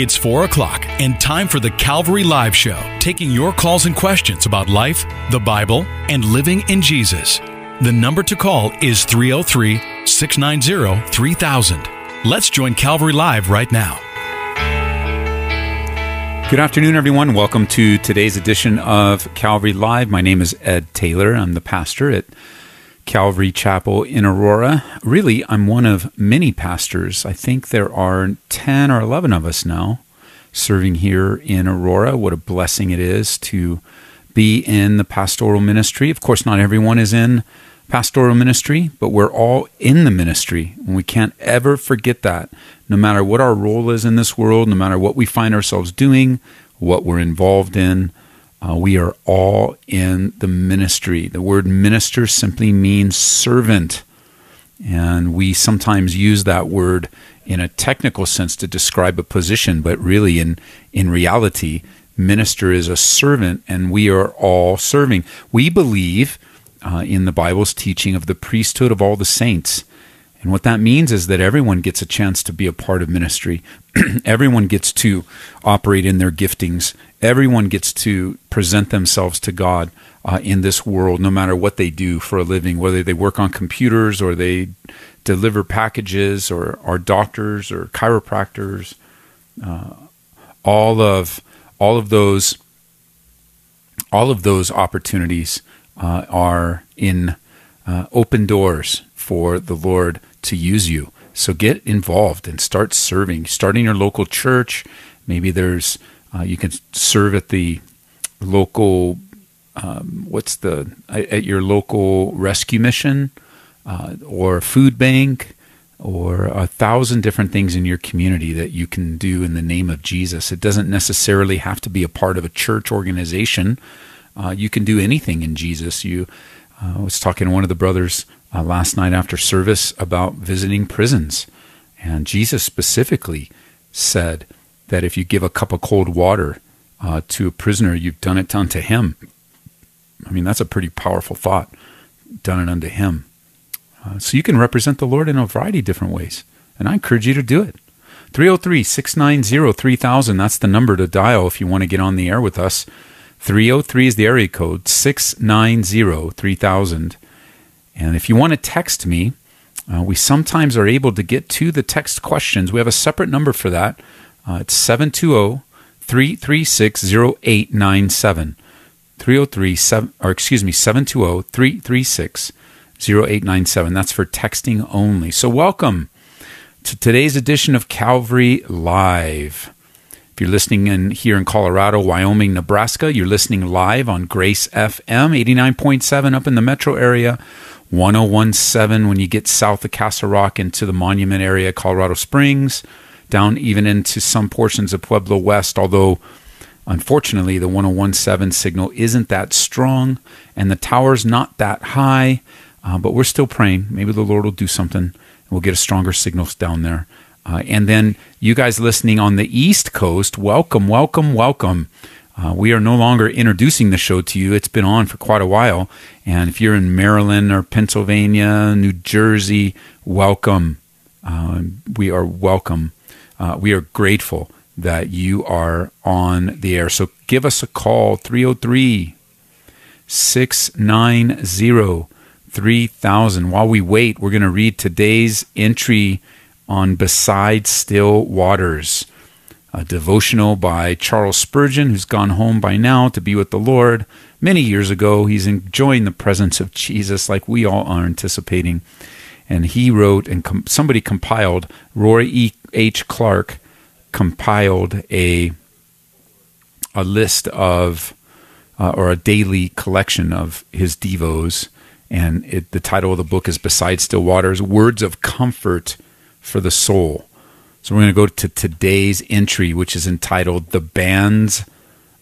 It's 4 o'clock and time for the Calvary Live Show, taking your calls and questions about life, the Bible, and living in Jesus. The number to call is 303 690 3000. Let's join Calvary Live right now. Good afternoon, everyone. Welcome to today's edition of Calvary Live. My name is Ed Taylor. I'm the pastor at Calvary Chapel in Aurora. Really, I'm one of many pastors. I think there are 10 or 11 of us now serving here in Aurora. What a blessing it is to be in the pastoral ministry. Of course, not everyone is in pastoral ministry, but we're all in the ministry. And we can't ever forget that. No matter what our role is in this world, no matter what we find ourselves doing, what we're involved in, uh, we are all in the ministry. The word minister simply means servant. And we sometimes use that word in a technical sense to describe a position, but really, in, in reality, minister is a servant, and we are all serving. We believe uh, in the Bible's teaching of the priesthood of all the saints. And what that means is that everyone gets a chance to be a part of ministry. everyone gets to operate in their giftings. Everyone gets to present themselves to God uh, in this world, no matter what they do for a living, whether they work on computers or they deliver packages or are doctors or chiropractors. Uh, all of all of those all of those opportunities uh, are in uh, open doors for the Lord to use you. So get involved and start serving. Starting your local church. Maybe there's uh, you can serve at the local. Um, what's the at your local rescue mission uh, or food bank or a thousand different things in your community that you can do in the name of Jesus. It doesn't necessarily have to be a part of a church organization. Uh, you can do anything in Jesus. You, uh, I was talking to one of the brothers uh, last night after service about visiting prisons. And Jesus specifically said that if you give a cup of cold water uh, to a prisoner, you've done it unto him. I mean, that's a pretty powerful thought. Done it unto him. Uh, so you can represent the Lord in a variety of different ways. And I encourage you to do it. 303 690 3000. That's the number to dial if you want to get on the air with us. 303 is the area code 690 3000. And if you want to text me, uh, we sometimes are able to get to the text questions. We have a separate number for that. Uh, it's 720 336 0897. 303 or excuse me 720 336 0897 that's for texting only so welcome to today's edition of calvary live if you're listening in here in colorado wyoming nebraska you're listening live on grace fm 89.7 up in the metro area 1017 when you get south of Castle Rock into the Monument area, Colorado Springs, down even into some portions of Pueblo West, although unfortunately the 1017 signal isn't that strong and the tower's not that high, uh, but we're still praying. Maybe the Lord will do something and we'll get a stronger signal down there. Uh, and then you guys listening on the East Coast, welcome, welcome, welcome. Uh, we are no longer introducing the show to you. It's been on for quite a while. And if you're in Maryland or Pennsylvania, New Jersey, welcome. Uh, we are welcome. Uh, we are grateful that you are on the air. So give us a call 303 690 3000. While we wait, we're going to read today's entry on Beside Still Waters a devotional by Charles Spurgeon, who's gone home by now to be with the Lord. Many years ago, he's enjoying the presence of Jesus like we all are anticipating. And he wrote, and com- somebody compiled, Roy E. H. Clark compiled a, a list of, uh, or a daily collection of his devos. And it, the title of the book is Beside Still Waters Words of Comfort for the Soul. So we're going to go to today's entry, which is entitled The Bands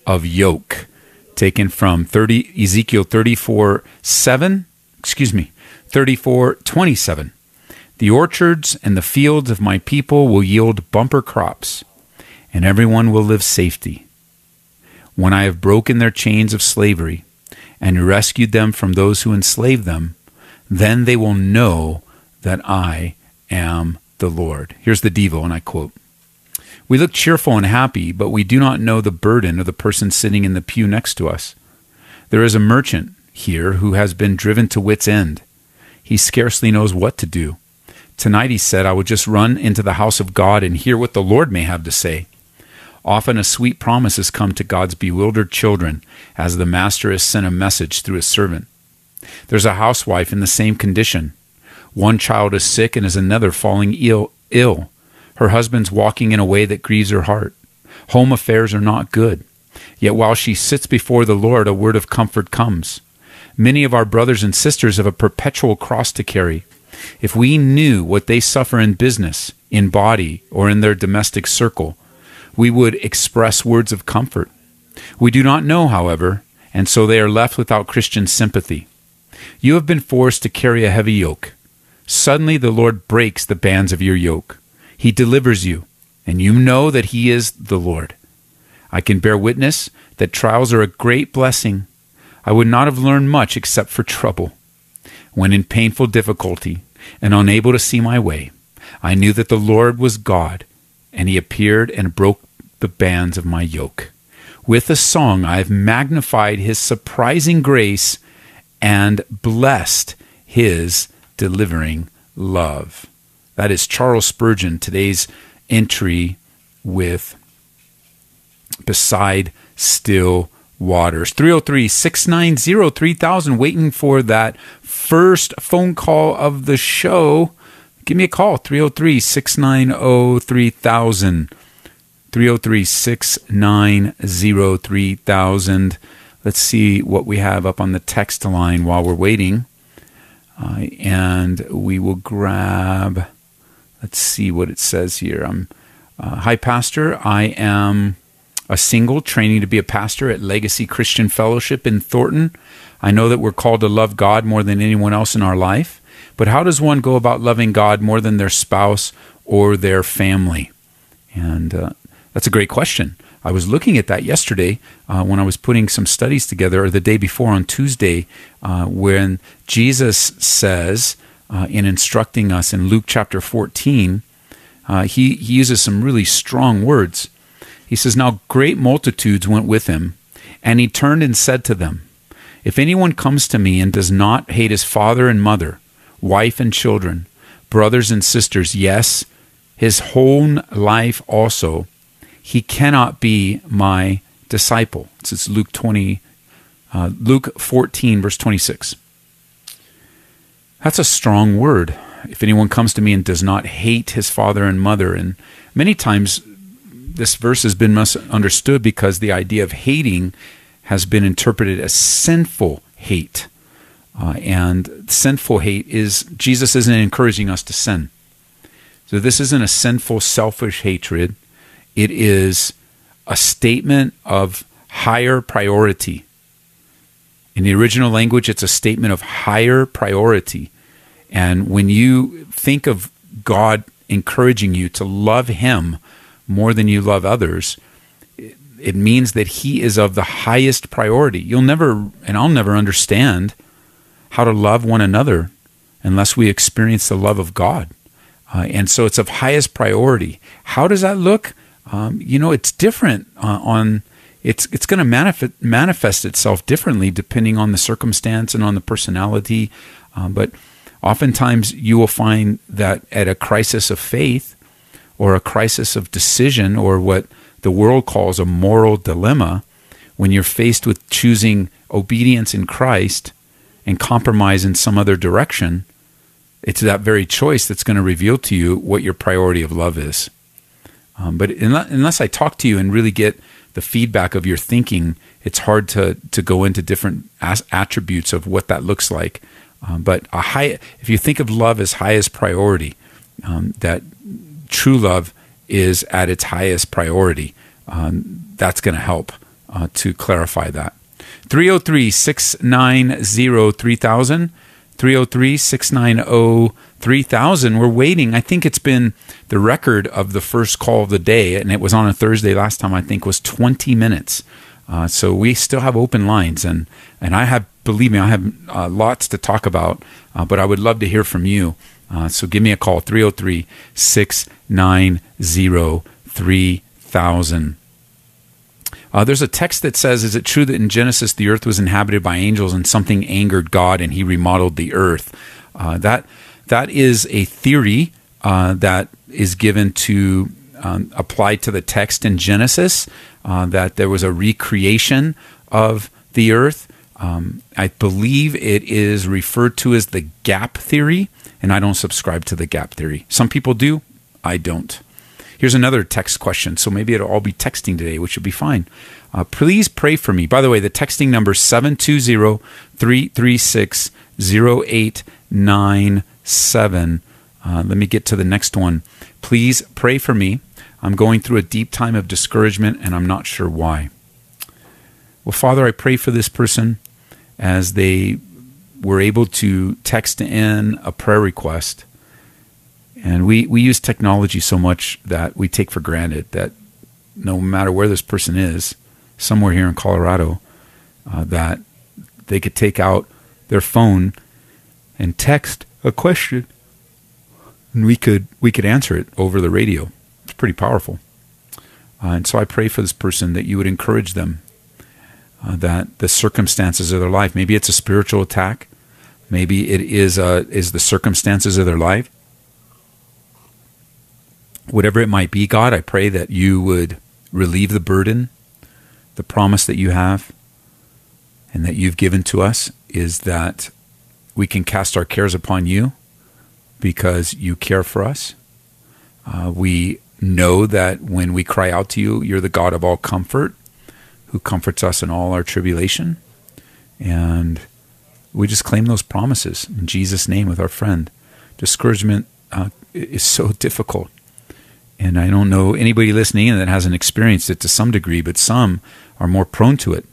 of Yoke, taken from 30, Ezekiel 34 7, excuse me, 34 27. The orchards and the fields of my people will yield bumper crops, and everyone will live safety. When I have broken their chains of slavery and rescued them from those who enslave them, then they will know that I am the Lord. Here's the Devo, and I quote We look cheerful and happy, but we do not know the burden of the person sitting in the pew next to us. There is a merchant here who has been driven to wit's end. He scarcely knows what to do. Tonight, he said, I will just run into the house of God and hear what the Lord may have to say. Often a sweet promise has come to God's bewildered children as the Master has sent a message through his servant. There's a housewife in the same condition. One child is sick and is another falling ill. ill. Her husband's walking in a way that grieves her heart. Home affairs are not good. Yet while she sits before the Lord, a word of comfort comes. Many of our brothers and sisters have a perpetual cross to carry. If we knew what they suffer in business, in body, or in their domestic circle, we would express words of comfort. We do not know, however, and so they are left without Christian sympathy. You have been forced to carry a heavy yoke. Suddenly the Lord breaks the bands of your yoke. He delivers you, and you know that He is the Lord. I can bear witness that trials are a great blessing. I would not have learned much except for trouble. When in painful difficulty and unable to see my way, I knew that the Lord was God, and He appeared and broke the bands of my yoke. With a song, I have magnified His surprising grace and blessed His delivering love. That is Charles Spurgeon, today's entry with Beside Still Waters. 303 690 3000, waiting for that first phone call of the show. Give me a call, 303 690 3000. 303 690 3000. Let's see what we have up on the text line while we're waiting. Uh, and we will grab Let's see what it says here. I'm, uh, hi, Pastor. I am a single training to be a pastor at Legacy Christian Fellowship in Thornton. I know that we're called to love God more than anyone else in our life, but how does one go about loving God more than their spouse or their family? And uh, that's a great question. I was looking at that yesterday uh, when I was putting some studies together, or the day before on Tuesday, uh, when Jesus says, uh, in instructing us in Luke chapter 14, uh, he, he uses some really strong words. He says, Now great multitudes went with him, and he turned and said to them, If anyone comes to me and does not hate his father and mother, wife and children, brothers and sisters, yes, his whole life also, he cannot be my disciple. Is Luke 20, uh, Luke 14, verse 26. That's a strong word. If anyone comes to me and does not hate his father and mother, and many times this verse has been misunderstood because the idea of hating has been interpreted as sinful hate. Uh, and sinful hate is, Jesus isn't encouraging us to sin. So this isn't a sinful, selfish hatred. It is a statement of higher priority. In the original language, it's a statement of higher priority. And when you think of God encouraging you to love Him more than you love others, it means that He is of the highest priority. You'll never, and I'll never understand how to love one another unless we experience the love of God. Uh, and so it's of highest priority. How does that look? Um, you know, it's different uh, on it's it's going to manifest manifest itself differently depending on the circumstance and on the personality. Um, but oftentimes you will find that at a crisis of faith or a crisis of decision or what the world calls a moral dilemma, when you're faced with choosing obedience in Christ and compromise in some other direction, it's that very choice that's going to reveal to you what your priority of love is. Um, but unless I talk to you and really get the feedback of your thinking, it's hard to to go into different as- attributes of what that looks like. Um, but a high, if you think of love as highest priority, um, that true love is at its highest priority. Um, that's going to help uh, to clarify that. 303 690 3000. 303 690 3000. We're waiting. I think it's been the record of the first call of the day, and it was on a Thursday last time, I think, was 20 minutes. Uh, so we still have open lines, and, and I have, believe me, I have uh, lots to talk about, uh, but I would love to hear from you. Uh, so give me a call, 303 690 3000. Uh, there's a text that says, Is it true that in Genesis the earth was inhabited by angels and something angered God and he remodeled the earth? Uh, that, that is a theory uh, that is given to um, apply to the text in Genesis, uh, that there was a recreation of the earth. Um, I believe it is referred to as the gap theory, and I don't subscribe to the gap theory. Some people do, I don't. Here's another text question. So maybe it'll all be texting today, which would be fine. Uh, please pray for me. By the way, the texting number is 720 336 0897. Uh, let me get to the next one. Please pray for me. I'm going through a deep time of discouragement and I'm not sure why. Well, Father, I pray for this person as they were able to text in a prayer request. And we, we use technology so much that we take for granted that no matter where this person is, somewhere here in Colorado, uh, that they could take out their phone and text a question and we could we could answer it over the radio. It's pretty powerful. Uh, and so I pray for this person that you would encourage them uh, that the circumstances of their life, maybe it's a spiritual attack, maybe it is uh, is the circumstances of their life. Whatever it might be, God, I pray that you would relieve the burden. The promise that you have and that you've given to us is that we can cast our cares upon you because you care for us. Uh, we know that when we cry out to you, you're the God of all comfort who comforts us in all our tribulation. And we just claim those promises in Jesus' name with our friend. Discouragement uh, is so difficult. And I don't know anybody listening that hasn't experienced it to some degree, but some are more prone to it.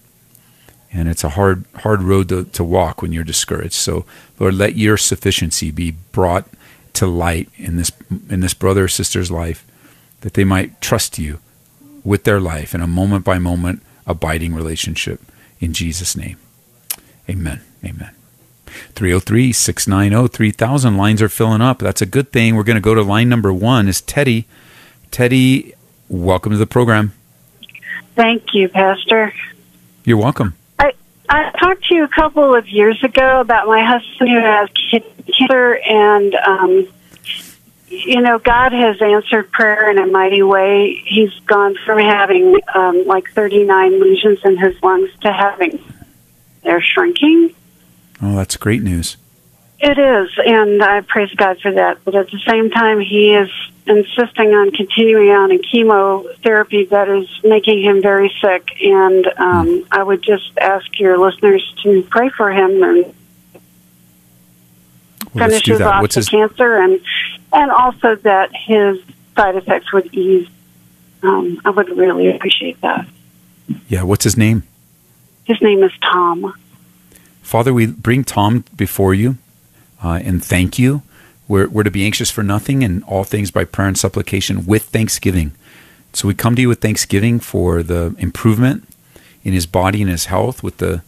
And it's a hard, hard road to, to walk when you're discouraged. So, Lord, let your sufficiency be brought to light in this in this brother or sister's life, that they might trust you with their life in a moment by moment abiding relationship. In Jesus' name. Amen. Amen. 303 690 3000. Lines are filling up. That's a good thing. We're going to go to line number one. Is Teddy. Teddy, welcome to the program. Thank you, Pastor. You're welcome. I, talked to you a couple of years ago about my husband who has cancer, and um, you know, God has answered prayer in a mighty way. He's gone from having um, like 39 lesions in his lungs to having they're shrinking. Oh, that's great news. It is, and I praise God for that. But at the same time, he is insisting on continuing on a chemotherapy that is making him very sick. And um. I would just ask your listeners to pray for him and well, finishes off What's the his... cancer, and and also that his side effects would ease. Um, I would really appreciate that. Yeah, what's his name? His name is Tom. Father, we bring Tom before you uh, and thank you. We're, we're to be anxious for nothing and all things by prayer and supplication with thanksgiving. So we come to you with thanksgiving for the improvement in his body and his health, with the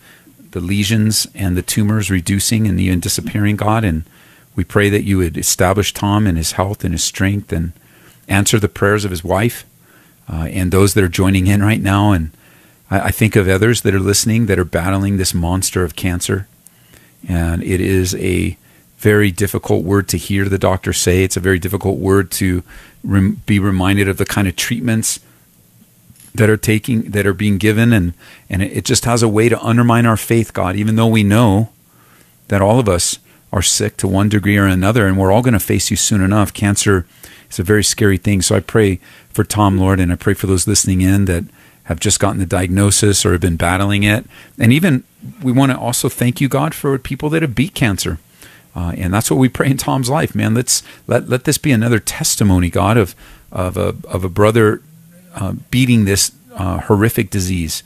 the lesions and the tumors reducing and even disappearing, God. And we pray that you would establish Tom in his health and his strength and answer the prayers of his wife uh, and those that are joining in right now. And I, I think of others that are listening that are battling this monster of cancer. And it is a very difficult word to hear the doctor say. It's a very difficult word to rem- be reminded of the kind of treatments that are taking that are being given. And and it just has a way to undermine our faith god even though we know that all of us are sick to one degree or another and we're all going to face you soon enough. Cancer is a very scary thing. So i pray for tom lord and i pray for those listening in that have just gotten the diagnosis or have been battling it. And even we want to also thank you god for people that have beat cancer uh, and that's what we pray in Tom's life, man. Let's let let this be another testimony, God, of of a of a brother uh, beating this uh, horrific disease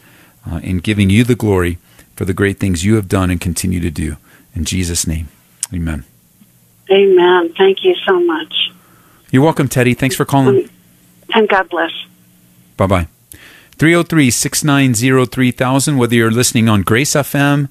uh, and giving you the glory for the great things you have done and continue to do. In Jesus' name, amen. Amen. Thank you so much. You're welcome, Teddy. Thanks for calling. And God bless. Bye bye. 303 690 3000, whether you're listening on Grace FM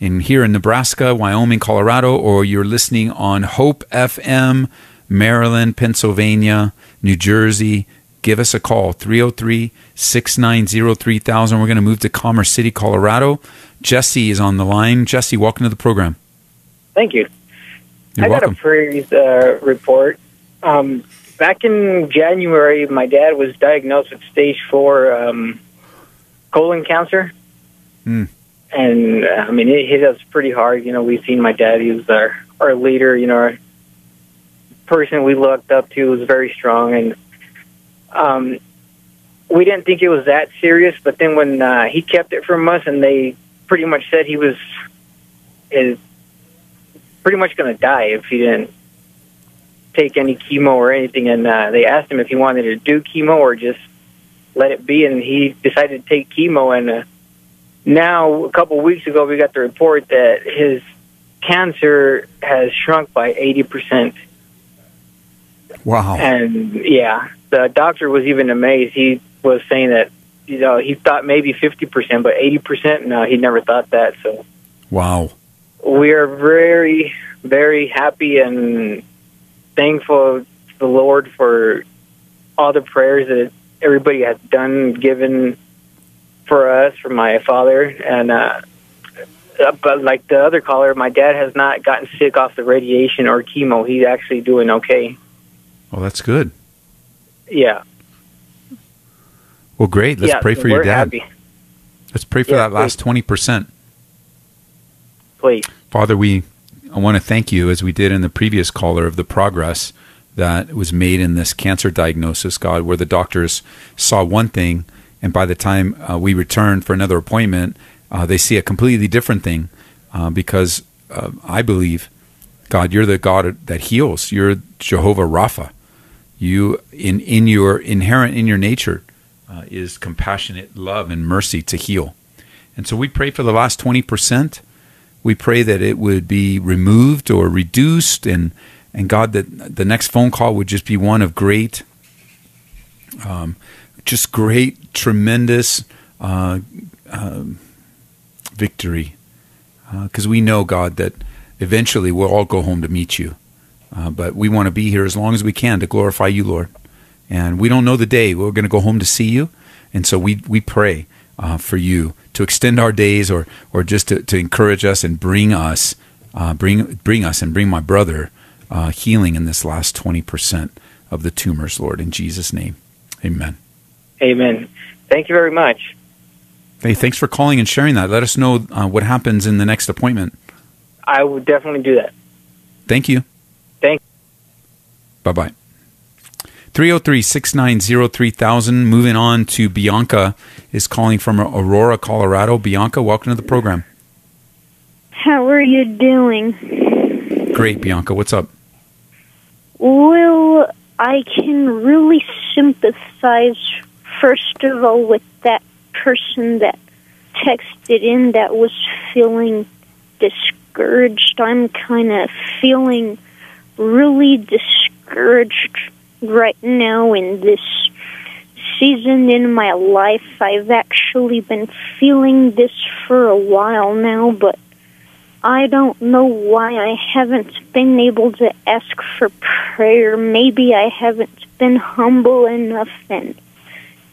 in here in Nebraska, Wyoming, Colorado, or you're listening on Hope FM, Maryland, Pennsylvania, New Jersey, give us a call 303 690 3000. We're going to move to Commerce City, Colorado. Jesse is on the line. Jesse, welcome to the program. Thank you. You're I welcome. got a praise uh, report. Um, back in January, my dad was diagnosed with stage four um, colon cancer. Hmm. And, uh, I mean, it hit us pretty hard. You know, we've seen my dad, he was our, our leader, you know, our person we looked up to was very strong. And um, we didn't think it was that serious, but then when uh, he kept it from us and they pretty much said he was is pretty much going to die if he didn't take any chemo or anything. And uh, they asked him if he wanted to do chemo or just let it be, and he decided to take chemo. And uh, now, a couple of weeks ago, we got the report that his cancer has shrunk by eighty percent. Wow. And yeah, the doctor was even amazed. He was saying that you know he thought maybe fifty percent, but eighty percent. No, he never thought that. So Wow. we are very, very happy and thankful to the Lord for all the prayers that everybody has done, given for us, for my father, and uh, uh, but like the other caller, my dad has not gotten sick off the radiation or chemo. He's actually doing okay. Well, that's good. Yeah. Well, great. Let's yeah, pray for your dad. Happy. Let's pray for Yeah, that last 20%. Please. Father, we I want to thank you as we did in the previous caller of the progress that was made in this cancer diagnosis, God, where the doctors saw one thing, and by the time uh, we return for another appointment, uh, they see a completely different thing. Uh, because uh, I believe, God, you're the God that heals. You're Jehovah Rapha. You in in your inherent in your nature uh, is compassionate love and mercy to heal. And so we pray for the last twenty percent we pray that it would be removed or reduced and and God that the next phone call would just be one of great um, just great tremendous uh, uh, victory. Because we know God that eventually we'll all go home to meet you. Uh, but we want to be here as long as we can to glorify you Lord. And we don't know the day we're going to go home to see you. And so we we pray uh, for you to extend our days or or just to, to encourage us and bring us uh, bring bring us and bring my brother uh, healing in this last 20% of the tumors lord in jesus name. Amen Amen. Thank you very much. hey thanks for calling and sharing that. Let us know uh, what happens in the next appointment. I would definitely do that. thank you. Thank- bye-bye. 303-690-3000 moving on to bianca is calling from aurora colorado. Bianca welcome to the program. How are you doing? great bianca. What's up? Well, I can really sympathize, first of all, with that person that texted in that was feeling discouraged. I'm kind of feeling really discouraged right now in this season in my life. I've actually been feeling this for a while now, but I don't know why I haven't been able to ask for prayer. Maybe I haven't been humble enough and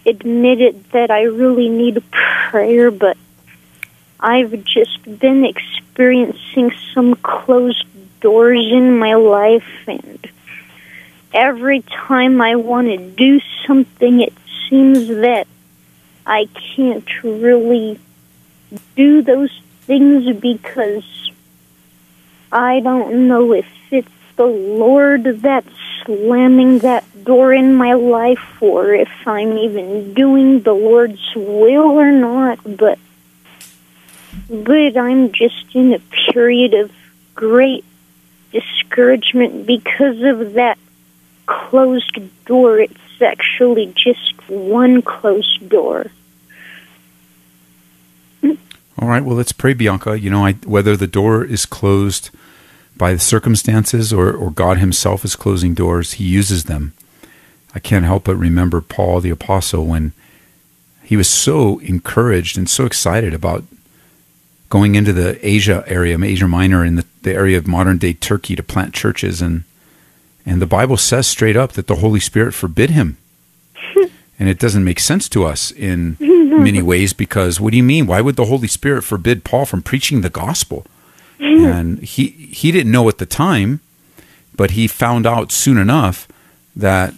admitted that I really need prayer, but I've just been experiencing some closed doors in my life, and every time I want to do something, it seems that I can't really do those things because I don't know if the Lord that's slamming that door in my life or if I'm even doing the Lord's will or not, but but I'm just in a period of great discouragement because of that closed door. It's actually just one closed door. All right. Well, let's pray, Bianca. You know, I, whether the door is closed by the circumstances or, or God Himself is closing doors, He uses them. I can't help but remember Paul the Apostle when he was so encouraged and so excited about going into the Asia area, Asia Minor, in the, the area of modern day Turkey to plant churches. And, and the Bible says straight up that the Holy Spirit forbid him And it doesn't make sense to us in many ways because what do you mean? Why would the Holy Spirit forbid Paul from preaching the gospel? And he he didn't know at the time, but he found out soon enough that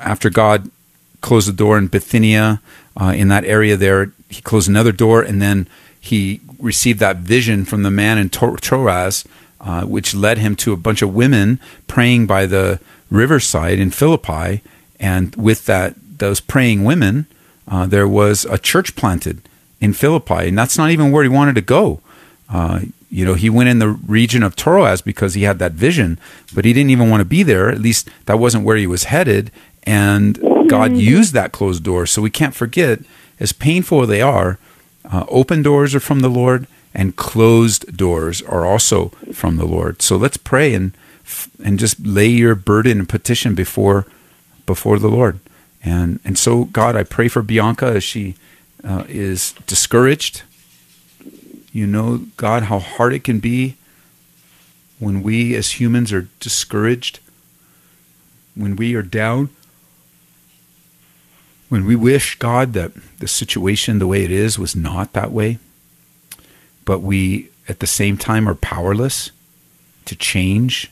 after God closed the door in Bithynia, uh, in that area there, he closed another door, and then he received that vision from the man in Troas, uh, which led him to a bunch of women praying by the riverside in Philippi, and with that those praying women, uh, there was a church planted in Philippi, and that's not even where he wanted to go. Uh, you know, he went in the region of Troas because he had that vision, but he didn't even want to be there. At least that wasn't where he was headed. And God used that closed door. So we can't forget, as painful as they are, uh, open doors are from the Lord, and closed doors are also from the Lord. So let's pray and and just lay your burden and petition before before the Lord. And and so God, I pray for Bianca as she uh, is discouraged you know, God, how hard it can be when we as humans are discouraged, when we are down, when we wish, God, that the situation the way it is was not that way, but we at the same time are powerless to change,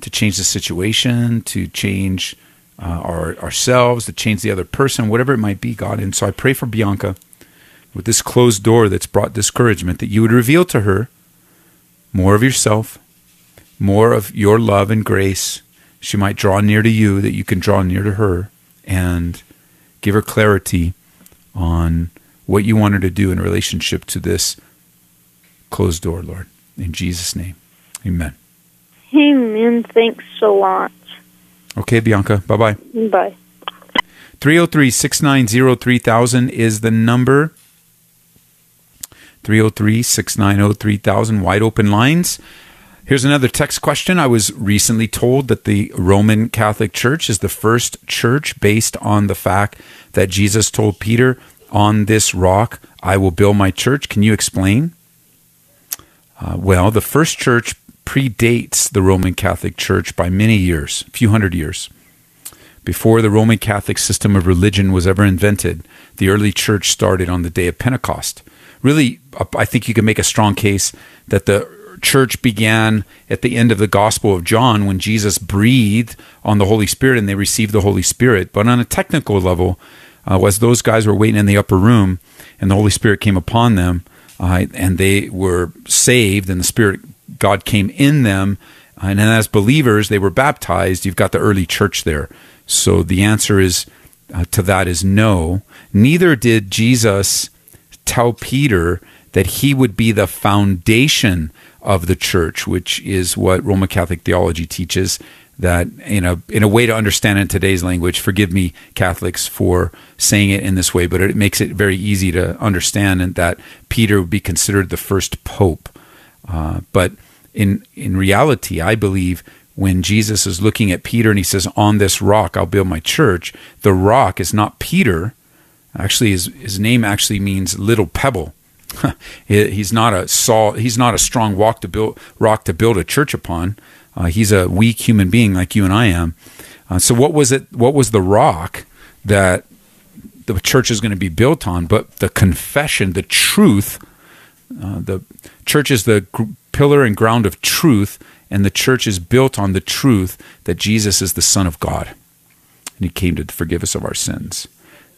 to change the situation, to change uh, our, ourselves, to change the other person, whatever it might be, God. And so I pray for Bianca with this closed door that's brought discouragement, that you would reveal to her more of yourself, more of your love and grace. She might draw near to you, that you can draw near to her, and give her clarity on what you want her to do in relationship to this closed door, Lord. In Jesus' name, amen. Amen. Thanks a lot. Okay, Bianca. Bye bye. Bye. 303 690 3000 is the number. 303 690 3000, wide open lines. Here's another text question. I was recently told that the Roman Catholic Church is the first church based on the fact that Jesus told Peter, On this rock I will build my church. Can you explain? Uh, well, the first church predates the Roman Catholic Church by many years, a few hundred years. Before the Roman Catholic system of religion was ever invented, the early church started on the day of Pentecost really, I think you can make a strong case that the church began at the end of the Gospel of John when Jesus breathed on the Holy Spirit and they received the Holy Spirit. But on a technical level, uh, as those guys were waiting in the upper room and the Holy Spirit came upon them uh, and they were saved and the Spirit, God came in them. And then as believers, they were baptized. You've got the early church there. So the answer is uh, to that is no. Neither did Jesus tell Peter that he would be the foundation of the church, which is what Roman Catholic theology teaches. That in a in a way to understand in today's language, forgive me, Catholics, for saying it in this way, but it makes it very easy to understand, and that Peter would be considered the first pope. Uh, but in in reality, I believe when Jesus is looking at Peter and he says, "On this rock I'll build my church," the rock is not Peter, Actually, his, his name actually means little pebble. he's not a saw. He's not a strong rock to build rock to build a church upon. Uh, he's a weak human being like you and I am. Uh, so what was it? What was the rock that the church is going to be built on? But the confession, the truth. Uh, the church is the gr- pillar and ground of truth, and the church is built on the truth that Jesus is the Son of God, and He came to forgive us of our sins.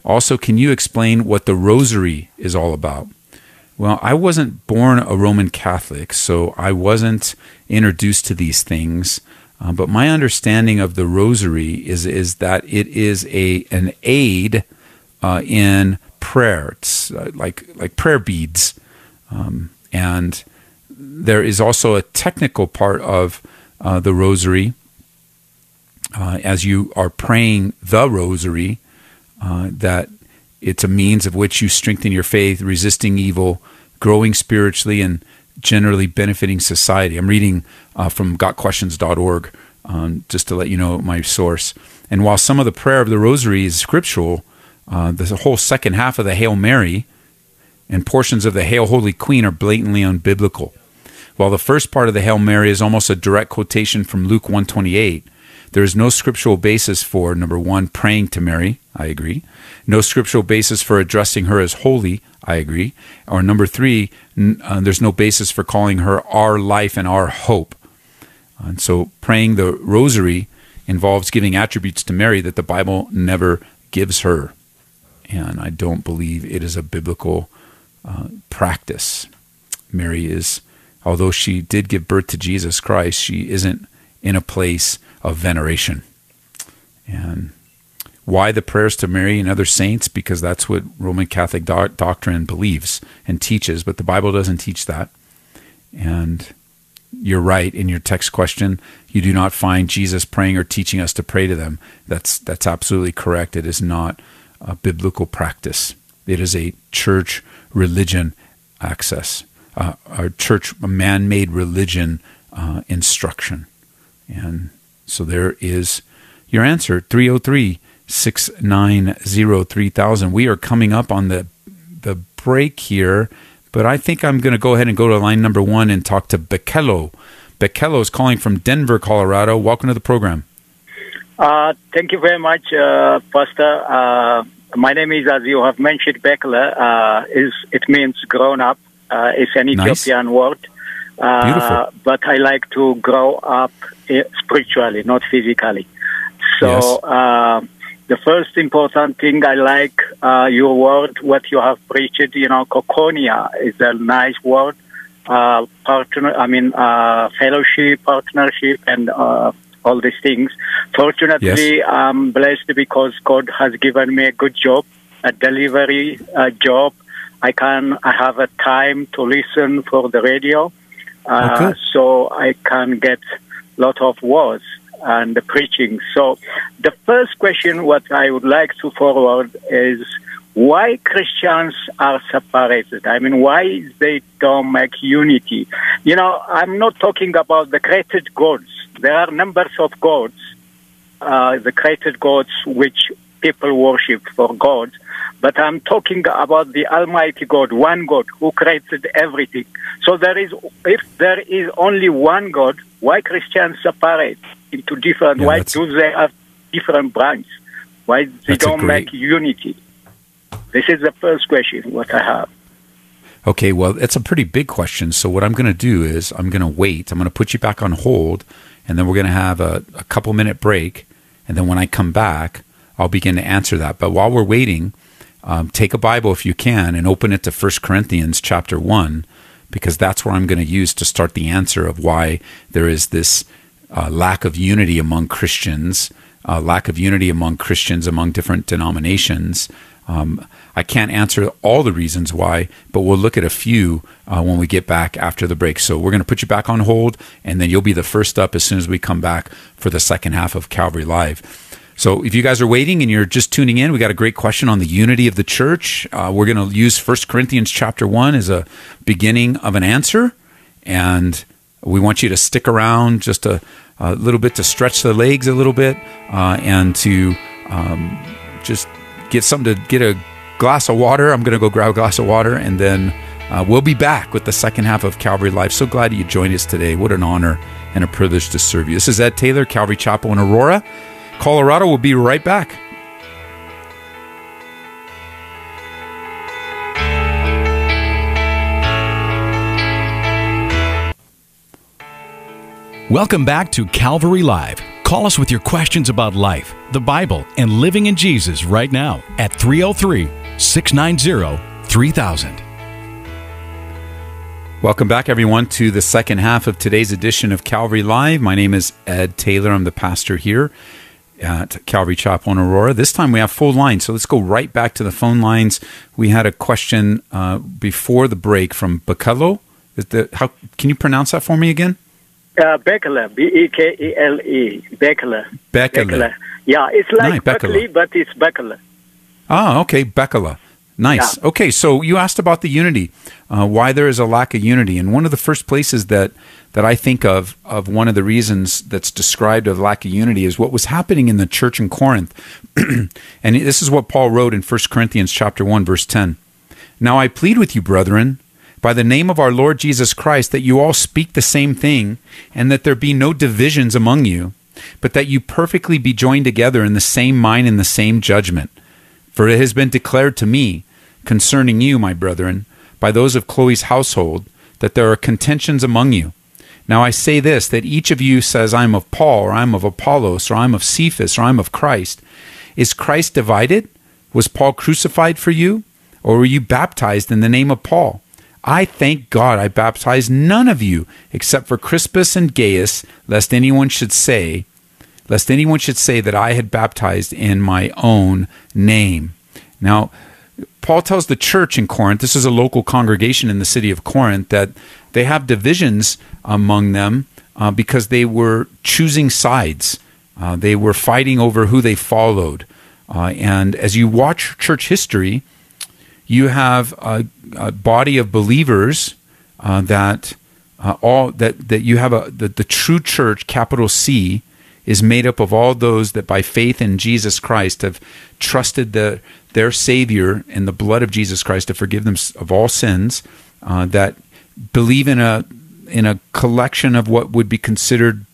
Also, can you explain what the rosary is all about? Well, I wasn't born a Roman Catholic, so I wasn't introduced to these things. Uh, but my understanding of the rosary is is that it is a an aid uh, in prayer. It's uh, like like prayer beads, um, and there is also a technical part of uh, the rosary uh, as you are praying the rosary uh, that it's a means of which you strengthen your faith, resisting evil, growing spiritually, and generally benefiting society. I'm reading uh, from gotquestions.org um, just to let you know my source. And while some of the prayer of the rosary is scriptural, uh, the whole second half of the Hail Mary and portions of the Hail Holy Queen are blatantly unbiblical. While the first part of the Hail Mary is almost a direct quotation from Luke 128, There is no scriptural basis for, number one, praying to Mary. I agree. No scriptural basis for addressing her as holy. I agree. Or number three, n- uh, there's no basis for calling her our life and our hope. And so praying the rosary involves giving attributes to Mary that the Bible never gives her. And I don't believe it is a biblical uh, practice. Mary is, although she did give birth to Jesus Christ, she isn't in a place of veneration. And why the prayers to Mary and other saints? Because that's what Roman Catholic do- doctrine believes and teaches, but the Bible doesn't teach that. And you're right in your text question. You do not find Jesus praying or teaching us to pray to them. That's that's absolutely correct. It is not a biblical practice. It is a church religion access, uh, a church man-made religion uh, instruction, and so there is your answer 303 690 3000. We are coming up on the the break here. But I think I'm going to go ahead and go to line number one and talk to Bekelo. Bekelo is calling from Denver, Colorado. Welcome to the program. Uh, thank you very much, uh, Pastor. Uh, my name is, as you have mentioned, Bekele. Uh, is it means grown up? Uh, it's an Nice. Ethiopian word. Uh. But I like to grow up eh, spiritually, not physically. So Yes. uh, the first important thing I like uh, your word, what you have preached. You know, kokonia is a nice word. Uh, partner, I mean, uh, fellowship, partnership, and uh, all these things. Fortunately, I'm blessed because God has given me a good job, a delivery uh, job. I can, I have a time to listen for the radio, uh, Oh, so I can get lot of words and the preaching. So the first question what I would like to forward is why Christians are separated. I mean, why they don't make unity. You know, I'm not talking about the created gods. There are numbers of gods, uh, the created gods which people worship for God. But I'm talking about the Almighty God, one God who created everything. So there is, if there is only one God, why Christians separate into different? Yeah, why do they have different branches? Why they don't great- make unity? This is the first question what I have. Okay, well, it's a pretty big question. So, what I'm going to do is I'm going to wait. I'm going to put you back on hold, and then we're going to have a, a couple minute break. And then when I come back, I'll begin to answer that. But while we're waiting, um, take a Bible if you can and open it to 1 Corinthians chapter 1, because that's where I'm going to use to start the answer of why there is this uh, lack of unity among Christians, uh, lack of unity among Christians among different denominations. Um, I can't answer all the reasons why, but we'll look at a few uh, when we get back after the break. So we're going to put you back on hold, and then you'll be the first up as soon as we come back for the second half of Calvary Live. So if you guys are waiting and you're just tuning in, we got a great question on the unity of the church. Uh, we're going to use 1 Corinthians chapter 1 as a beginning of an answer, and we want you to stick around just a, a little bit to stretch the legs a little bit uh, and to um, just get something to get a glass of water. I'm going to go grab a glass of water and then uh, we'll be back with the second half of Calvary Live. So glad you joined us today. What an honor and a privilege to serve you. This is Ed Taylor, Calvary Chapel in Aurora, Colorado. We'll be right back. Welcome back to Calvary Live. Call us with your questions about life, the Bible, and living in Jesus right now at 303 690 3000. Welcome back, everyone, to the second half of today's edition of Calvary Live. My name is Ed Taylor. I'm the pastor here at Calvary Chapel in Aurora. This time we have full lines, so let's go right back to the phone lines. We had a question uh, before the break from Bakalo. Is the, how can you pronounce that for me again? Uh, Bekele, B E K E L E, Bekele. Bekele. Yeah, it's like Nice, Bekele. But it's Bekele. Ah, okay, Bekala. Nice. Yeah. Okay, so you asked about the unity, uh, why there is a lack of unity, and one of the first places that that I think of of one of the reasons that's described of lack of unity is what was happening in the church in Corinth, and this is what Paul wrote in 1 Corinthians chapter one verse ten. Now I plead with you, brethren, by the name of our Lord Jesus Christ, that you all speak the same thing, and that there be no divisions among you, but that you perfectly be joined together in the same mind and the same judgment. For it has been declared to me concerning you, my brethren, by those of Chloe's household, that there are contentions among you. Now I say this that each of you says, I'm of Paul, or I'm of Apollos, or I'm of Cephas, or I'm of Christ. Is Christ divided? Was Paul crucified for you? Or were you baptized in the name of Paul? I thank God I baptized none of you except for Crispus and Gaius, lest anyone should say, lest anyone should say that I had baptized in my own name. Now, Paul tells the church in Corinth, this is a local congregation in the city of Corinth, that they have divisions among them uh, because they were choosing sides. Uh, they were fighting over who they followed. Uh, and as you watch church history, you have a, a body of believers uh, that uh, all that that you have a the, the true church, capital C, is made up of all those that by faith in Jesus Christ have trusted the their Savior in the blood of Jesus Christ to forgive them of all sins. Uh, that believe in a in a collection of what would be considered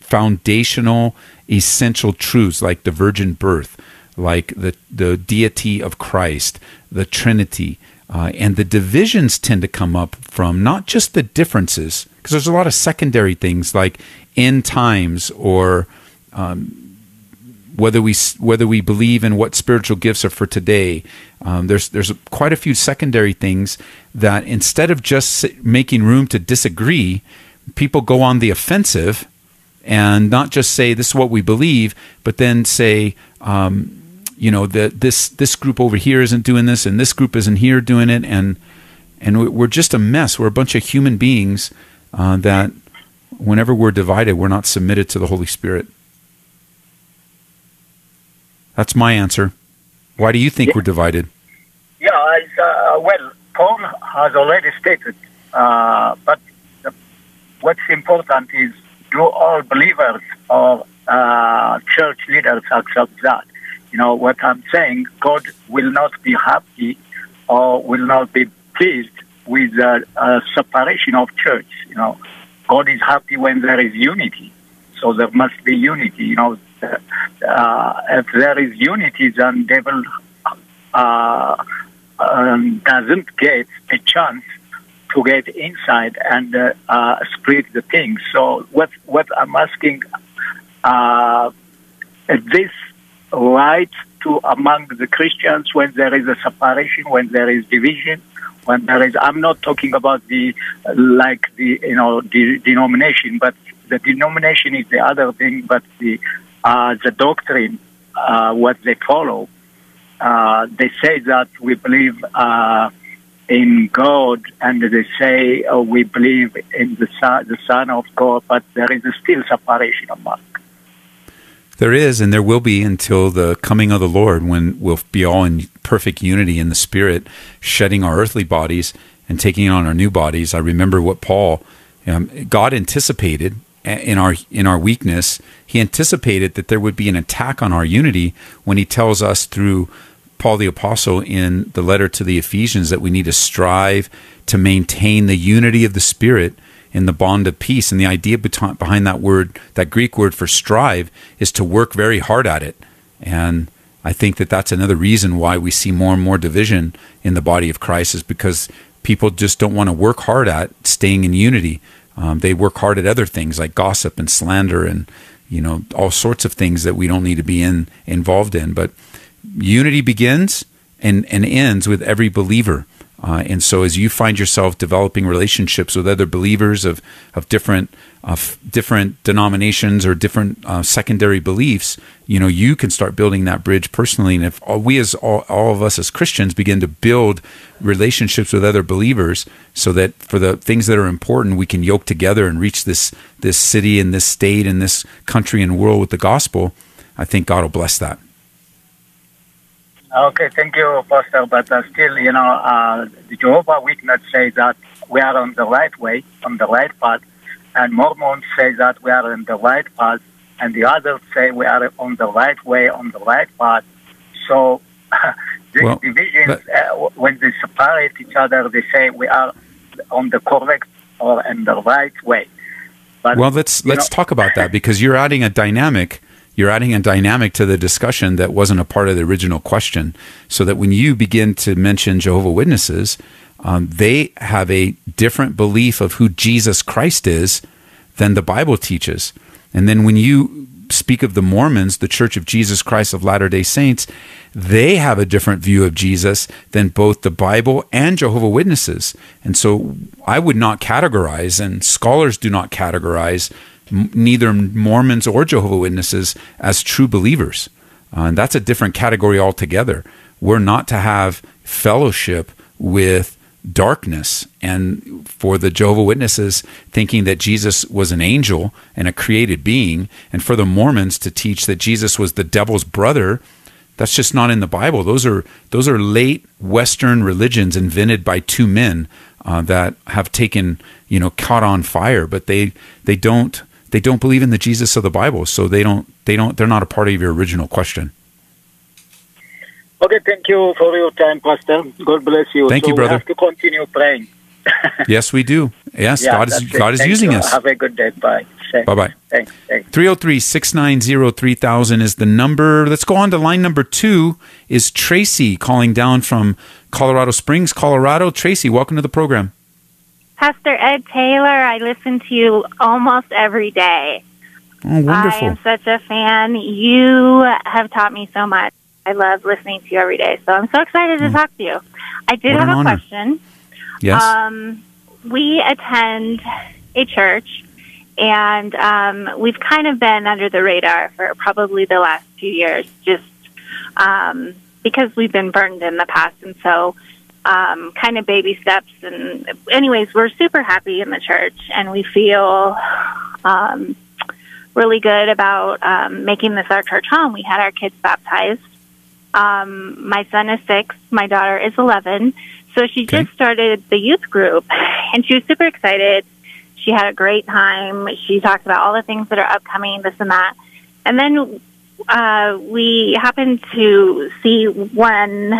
foundational, essential truths like the virgin birth, like the, the deity of Christ, the Trinity. Uh, and the divisions tend to come up from not just the differences, because there's a lot of secondary things like end times or um, whether we whether we believe in what spiritual gifts are for today. Um, there's there's quite a few secondary things that instead of just making room to disagree, people go on the offensive and not just say this is what we believe, but then say. Um, you know that this this group over here isn't doing this and this group isn't here doing it and and we're just a mess we're a bunch of human beings uh, that whenever we're divided we're not submitted to the holy spirit that's my answer why do you think yeah. we're divided yeah uh, well paul has already stated uh, but what's important is do all believers or uh, church leaders accept that you know, what I'm saying, God will not be happy or will not be pleased with a, a separation of church. You know, God is happy when there is unity. So there must be unity. You know, uh, if there is unity, then devil uh, um, doesn't get a chance to get inside and uh, uh, split the things. So what what I'm asking, uh, this right to among the Christians when there is a separation, when there is division, when there is. I'm not talking about the like the you know the denomination, but the denomination is the other thing, but the uh, the doctrine, uh, what they follow. Uh, they say that we believe uh, in God, and they say uh, we believe in the son, the Son of God, but there is still separation among. There is, and there will be until the coming of the Lord, when we'll be all in perfect unity in the Spirit, shedding our earthly bodies and taking on our new bodies. I remember what Paul, um, God anticipated in our in our weakness. He anticipated that there would be an attack on our unity when he tells us through Paul the apostle in the letter to the Ephesians that we need to strive to maintain the unity of the Spirit in the bond of peace. And the idea behind that word, that Greek word for strive, is to work very hard at it. And I think that that's another reason why we see more and more division in the body of Christ is because people just don't want to work hard at staying in unity. Um, they work hard at other things like gossip and slander and you know all sorts of things that we don't need to be in involved in. But unity begins and, and ends with every believer. Uh, and so, as you find yourself developing relationships with other believers of of different uh, different denominations or different uh, secondary beliefs, you know, you can start building that bridge personally. And if all, we, as all, all of us as Christians, begin to build relationships with other believers, so that for the things that are important, we can yoke together and reach this this city and this state and this country and world with the gospel. I think God will bless that. Okay, thank you, Pastor. But uh, still, you know, uh, the Jehovah Witness say that we are on the right way, on the right path, and Mormons say that we are on the right path, and the others say we are on the right way, on the right path. So these well, divisions, uh, when they separate each other, they say we are on the correct or in the right way. But, Well, let's let's know, talk about that because you're adding a dynamic. You're adding a dynamic to the discussion that wasn't a part of the original question. So that when you begin to mention Jehovah Witnesses, um, they have a different belief of who Jesus Christ is than the Bible teaches. And then when you speak of the Mormons, the Church of Jesus Christ of Latter day Saints, they have a different view of Jesus than both the Bible and Jehovah Witnesses. And so I would not categorize, and scholars do not categorize neither Mormons or Jehovah Witnesses as true believers. Uh, and that's a different category altogether. We're not to have fellowship with darkness and for the Jehovah Witnesses thinking that Jesus was an angel and a created being and for the Mormons to teach that Jesus was the devil's brother that's just not in the Bible those are those are late western religions invented by two men uh, that have taken you know caught on fire but they they don't they don't believe in the Jesus of the Bible so they don't they don't they're not a part of your original question Okay, thank you for your time, Pastor. God bless you. Thank so you, brother. We have to continue praying. yes we do yes Yeah, God is it. God is Thank using you. us Have a good day. Bye. Thanks. Bye-bye. Thanks. Thanks. 303-690-3000 is the number. Let's go on to line number two is Tracy calling down from Colorado Springs, Colorado. Tracy, welcome to the program. Pastor Ed Taylor, I listen to you almost every day. Oh, I am such a fan. You have taught me so much. I love listening to you every day. So I'm so excited to talk to you. I did Mm. What have a honor. question. yes. Um, we attend a church, and um, we've kind of been under the radar for probably the last few years, just um, because we've been burned in the past, and so um, kind of baby steps. And anyways, we're super happy in the church, and we feel um, really good about um, making this our church home. We had our kids baptized. Um, my son is six. My daughter is eleven. So she Okay. just started the youth group, and she was super excited. She had a great time. She talked about all the things that are upcoming, this and that. And then uh, we happened to see one.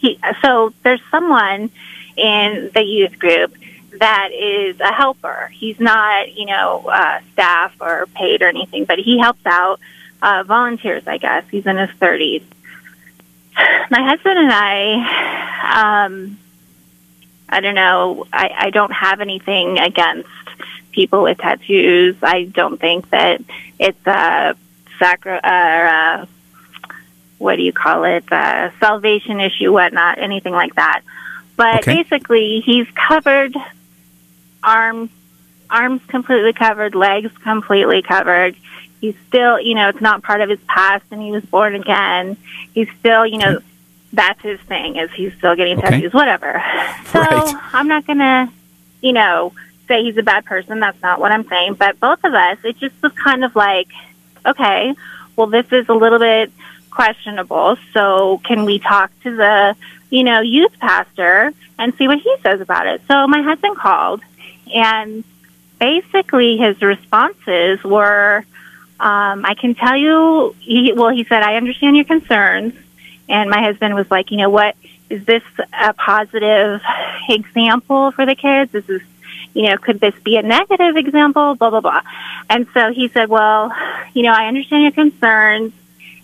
He, so there's someone in the youth group that is a helper. He's not, you know, uh, staff or paid or anything, but he helps out uh, volunteers. I guess he's in his 30s. My husband and I, um, I don't know. I, I don't have anything against people with tattoos. I don't think that it's a sacri- uh, what do you call it? Uh, salvation issue, whatnot, anything like that. But Okay. basically, he's covered arms, arms completely covered, legs completely covered. He's still, you know, it's not part of his past, and he was born again. He's still, you know, that's his thing. Is he's still getting Okay. tattoos, whatever. So Right. I'm not gonna, you know, say he's a bad person. That's not what I'm saying. But both of us, it just was kind of like, okay, well, this is a little bit questionable. So can we talk to the, you know, youth pastor and see what he says about it? So my husband called, and basically his responses were, um, I can tell you, he, well, he said, I understand your concerns. And my husband was like, you know what? Is this a positive example for the kids? Is this, you know, could this be a negative example? Blah, blah, blah. And so he said, well, you know, I understand your concerns.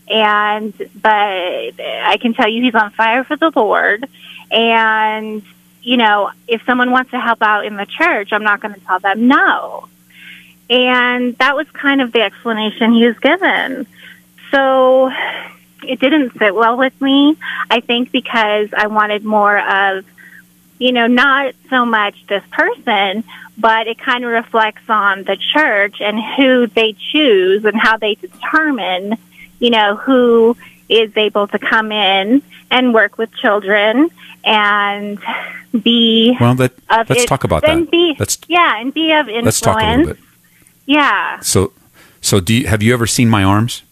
And, but I can tell you he's on fire for the Lord. And, you know, if someone wants to help out in the church, I'm not going to tell them no. And that was kind of the explanation he was given. So it didn't sit well with me. I think because I wanted more of, you know, not so much this person, but it kind of reflects on the church and who they choose and how they determine, you know, who is able to come in and work with children and be well, let's it- talk about that. Be, let's yeah, and be of influence. let's talk a little bit. Yeah. So, so do you, have you ever seen my arms?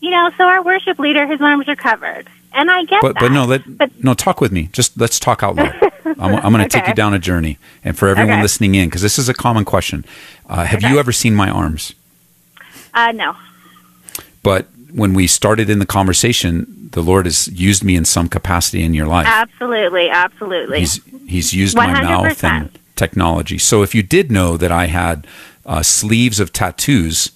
You know, so our worship leader, his arms are covered. And I get But that. but no, let But- no talk with me. Just let's talk out loud. I'm, I'm going to take you down a journey, and for everyone Okay. listening in, because this is a common question. Uh, have you ever seen my arms? uh, no. But when we started in the conversation, the Lord has used me in some capacity in your life. Absolutely, absolutely. He's he's used my mouth and technology. So if you did know that I had uh, sleeves of tattoos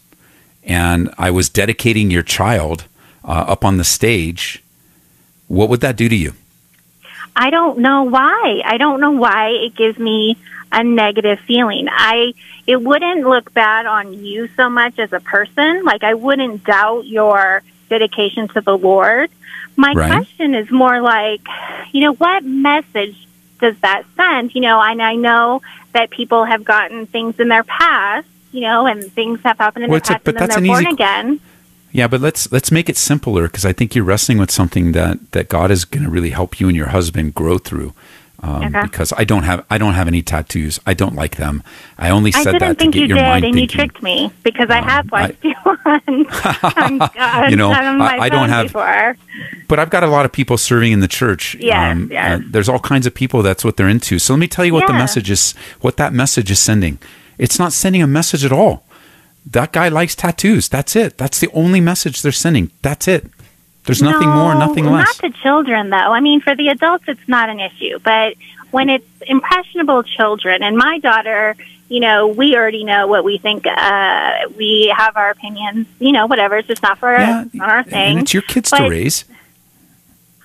and I was dedicating your child uh, up on the stage, what would that do to you? I don't know why. I don't know why it gives me a negative feeling. I it wouldn't look bad on you so much as a person. Like I wouldn't doubt your dedication to the Lord. My Right. question is more like, you know, what message does that send? You know, and I know that people have gotten things in their past, you know, and things have happened in Well, their it's a- past, but and then that's they're an born easy- again. Yeah, but let's let's make it simpler because I think you're wrestling with something that that God is going to really help you and your husband grow through. Um, Okay. Because I don't have I don't have any tattoos. I don't like them. I only I said didn't that think to get you your did, mind and you tricked me because I have I- watched you on, on, on, You know, on I- I don't have- Before. but I've got a lot of people serving in the church. Yes, yes. uh, there's all kinds of people. That's what they're into. So let me tell you what the message is. What that message is sending. It's not sending a message at all. That guy likes tattoos. That's it. That's the only message they're sending. That's it. There's nothing more, nothing less. Not to children, though. I mean, for the adults, it's not an issue. But when it's impressionable children, and my daughter, you know, we already know what we think. Uh, we have our opinions. You know, whatever. It's just not for yeah, not our thing. and it's your kids to raise.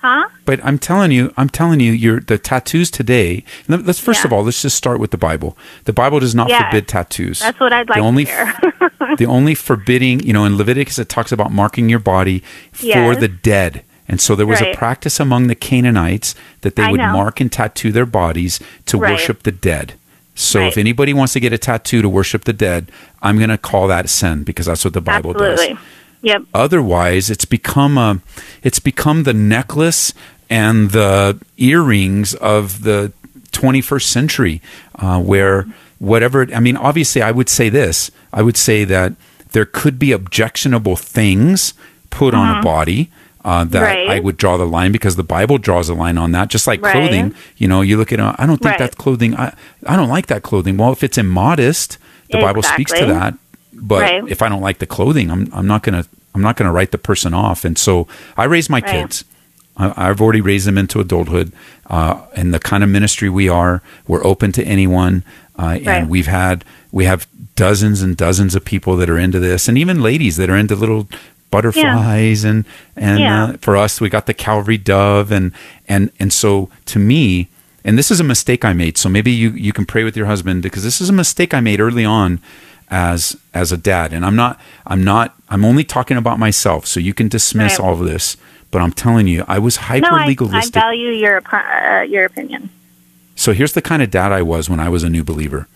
Huh? But I'm telling you, I'm telling you, your the tattoos today. let- Let's first Yeah. of all, let's just start with the Bible. The Bible does not forbid tattoos. That's what I'd like the only to hear. the only forbidding, you know, in Leviticus it talks about marking your body for Yes. the dead. And so there was Right. a practice among the Canaanites that they I would know. mark and tattoo their bodies to Right. worship the dead. So Right. if anybody wants to get a tattoo to worship the dead, I'm going to call that sin because that's what the Bible Absolutely. does. Yep. Otherwise, it's become a it's become the necklace and the earrings of the 21st century, uh, where whatever. I mean, obviously, I would say this. I would say that there could be objectionable things put on a body. Uh, that Mm-hmm. Right. I would draw the line because the Bible draws a line on that. Just like Right. clothing, you know, you look at. Uh, I don't think Right. that clothing. I I don't like that clothing. Well, if it's immodest, the Bible speaks to that. But Right. if I don't like the clothing, I'm I'm not gonna I'm not gonna write the person off. And so I raise my Right. kids. I, I've already raised them into adulthood. Uh, and the kind of ministry we are, we're open to anyone. Uh, Right. And we've had we have dozens and dozens of people that are into this, and even ladies that are into little butterflies and and Yeah. uh, for us we got the Calvary dove and and and so to me and this is a mistake I made so maybe you you can pray with your husband because this is a mistake I made early on as as a dad and I'm not I'm not I'm only talking about myself so you can dismiss Right. all of this but I'm telling you I was hyper legalistic No, I, I value your uh, your opinion. so here's the kind of dad I was when I was a new believer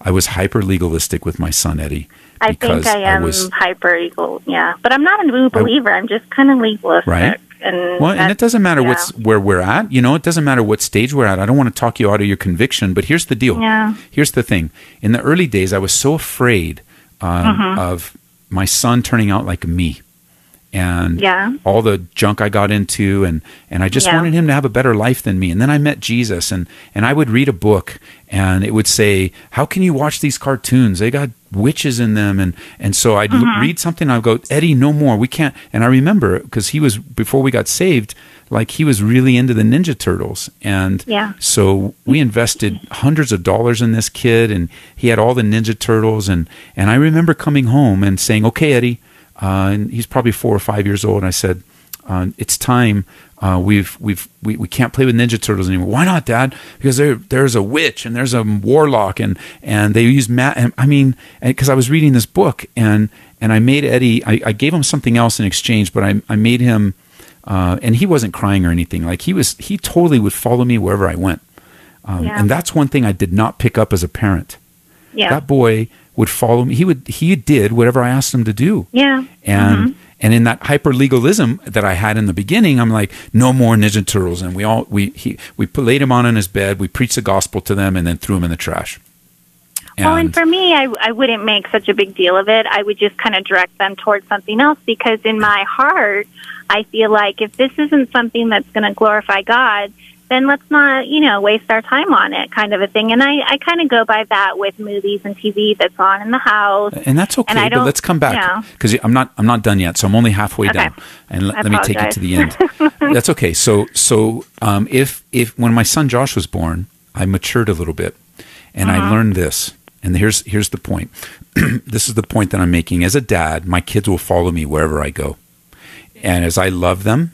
I was hyper legalistic with my son Eddie I think I am was hyper equal. Yeah, but I'm not a new believer. I'm just kind of legalistic. Right. And Well, and it doesn't matter yeah. what's where we're at. You know, it doesn't matter what stage we're at. I don't want to talk you out of your conviction, but here's the deal. Yeah. Here's the thing. In the early days, I was so afraid um, Mm-hmm. of my son turning out like me, and Yeah. all the junk I got into, and and I just Yeah. wanted him to have a better life than me. And then I met Jesus, and and I would read a book, and it would say, "How can you watch these cartoons? They got witches in them." And and so I'd Mm-hmm. read something, I'd go, "Eddie, no more. We can't." And I remember because he was before we got saved, like he was really into the Ninja Turtles, and Yeah. so we invested hundreds of dollars in this kid, and he had all the Ninja Turtles, and and I remember coming home and saying, "Okay, Eddie," uh, and he's probably four or five years old, and I said, uh, "It's time. Uh, we've we've we, we can't play with Ninja Turtles anymore. Why not, Dad? Because there there's a witch and there's a warlock, and and they use mat. And, I mean, because I was reading this book, and and I made Eddie. I, I gave him something else in exchange, but I I made him." Uh, and he wasn't crying or anything. Like he was, he totally would follow me wherever I went. Um, Yeah. And that's one thing I did not pick up as a parent. Yeah. That boy would follow me. He would, he did whatever I asked him to do. yeah. And Mm-hmm. And in that hyper legalism that I had in the beginning, I'm like, no more Ninja Turtles. And we all we he we laid him on in his bed. We preached the gospel to them, and then threw him in the trash. well, and for me, I, I wouldn't make such a big deal of it. I would just kind of direct them towards something else because in my heart, I feel like if this isn't something that's going to glorify God, then let's not, you know, waste our time on it, kind of a thing. And I, I kind of go by that with movies and TV that's on in the house. and that's okay. And I but let's come back because I'm not I'm not done yet. So I'm only halfway Okay. down, and let, let me take it to the end. that's okay. So so um, if if when my son Josh was born, I matured a little bit, And I learned this. And here's here's the point. this is the point that I'm making. As a dad, my kids will follow me wherever I go. And as I love them,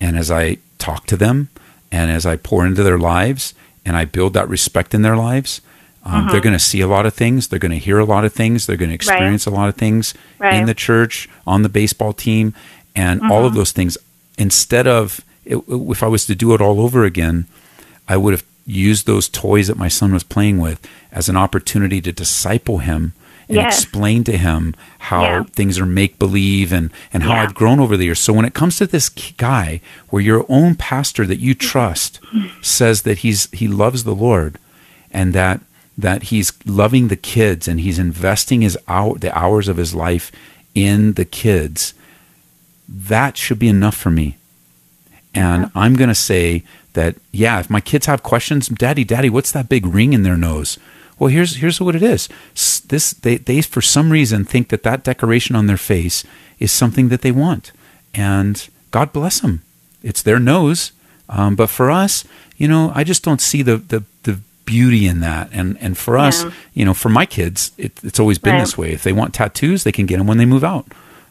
and as I talk to them, and as I pour into their lives, and I build that respect in their lives, um, they're going to see a lot of things. They're going to hear a lot of things. They're going to experience a lot of things Right. in the church, on the baseball team, and all of those things. Instead of, it, if I was to do it all over again, I would have used those toys that my son was playing with as an opportunity to disciple him and Yes. explain to him how Yeah. things are make believe and, and how Yeah. I've grown over the years. So when it comes to this guy where your own pastor that you trust says that he's he loves the Lord and that that he's loving the kids and he's investing his hour the hours of his life in the kids, that should be enough for me. And I'm going to say that, yeah, if my kids have questions, Daddy, Daddy, what's that big ring in their nose? Well, here's here's what it is. This they they for some reason think that that decoration on their face is something that they want, and God bless them. It's their nose, um, but for us, you know, I just don't see the the the beauty in that. And and for us, Yeah. you know, for my kids, it, it's always been Right. this way. If they want tattoos, they can get them when they move out.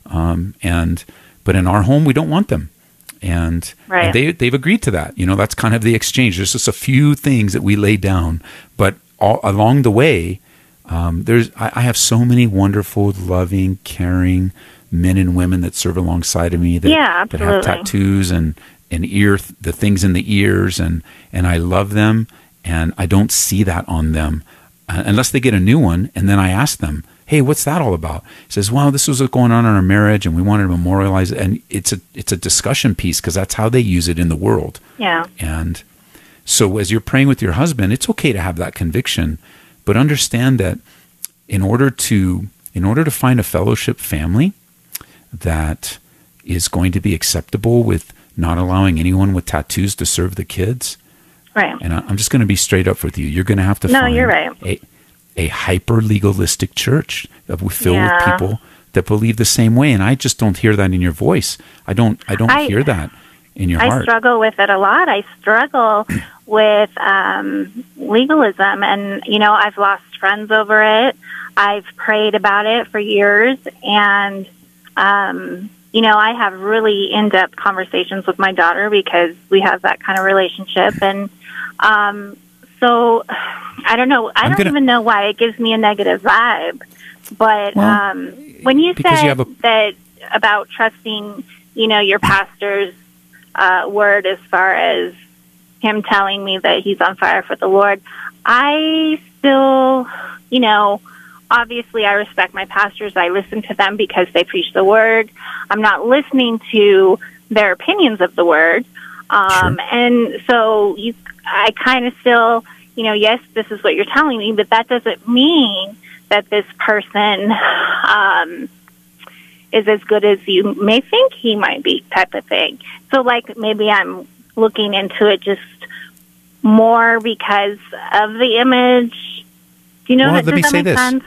Um, and but in our home, we don't want them. And, Right. and they they've agreed to that. You know, that's kind of the exchange. There's just a few things that we lay down, but all along the way, um, there's I, I have so many wonderful, loving, caring men and women that serve alongside of me that Yeah, that have tattoos and and ear the things in the ears and and I love them and I don't see that on them uh, unless they get a new one and then I ask them hey what's that all about? He says well this was what's going on in our marriage and we wanted to memorialize it and it's a it's a discussion piece because that's how they use it in the world. Yeah. and so as you're praying with your husband, it's okay to have that conviction, but understand that in order to in order to find a fellowship family that is going to be acceptable with not allowing anyone with tattoos to serve the kids, Right. and I- I'm just going to be straight up with you. You're going to have to No, find you're right. a a hyper legalistic church filled Yeah. with people that believe the same way, and I just don't hear that in your voice. I don't. I don't I- hear that in your I heart. I struggle with it a lot. I struggle with um, legalism, and you know, I've lost friends over it. I've prayed about it for years, and um, you know, I have really in-depth conversations with my daughter because we have that kind of relationship, and um, so I don't know. I I'm don't gonna- even know why it gives me a negative vibe. But Well, um, when you said you a- that about trusting, you know, your pastor's uh, word as far as him telling me that he's on fire for the Lord, I still, you know, obviously I respect my pastors. I listen to them because they preach the word. I'm not listening to their opinions of the word. Um, Sure. And so you, I kind of still, you know, yes, this is what you're telling me, but that doesn't mean that this person um, is as good as you may think he might be, type of thing. So, like, maybe I'm looking into it just more because of the image. Do you know? Well, that, let me that say this. sense?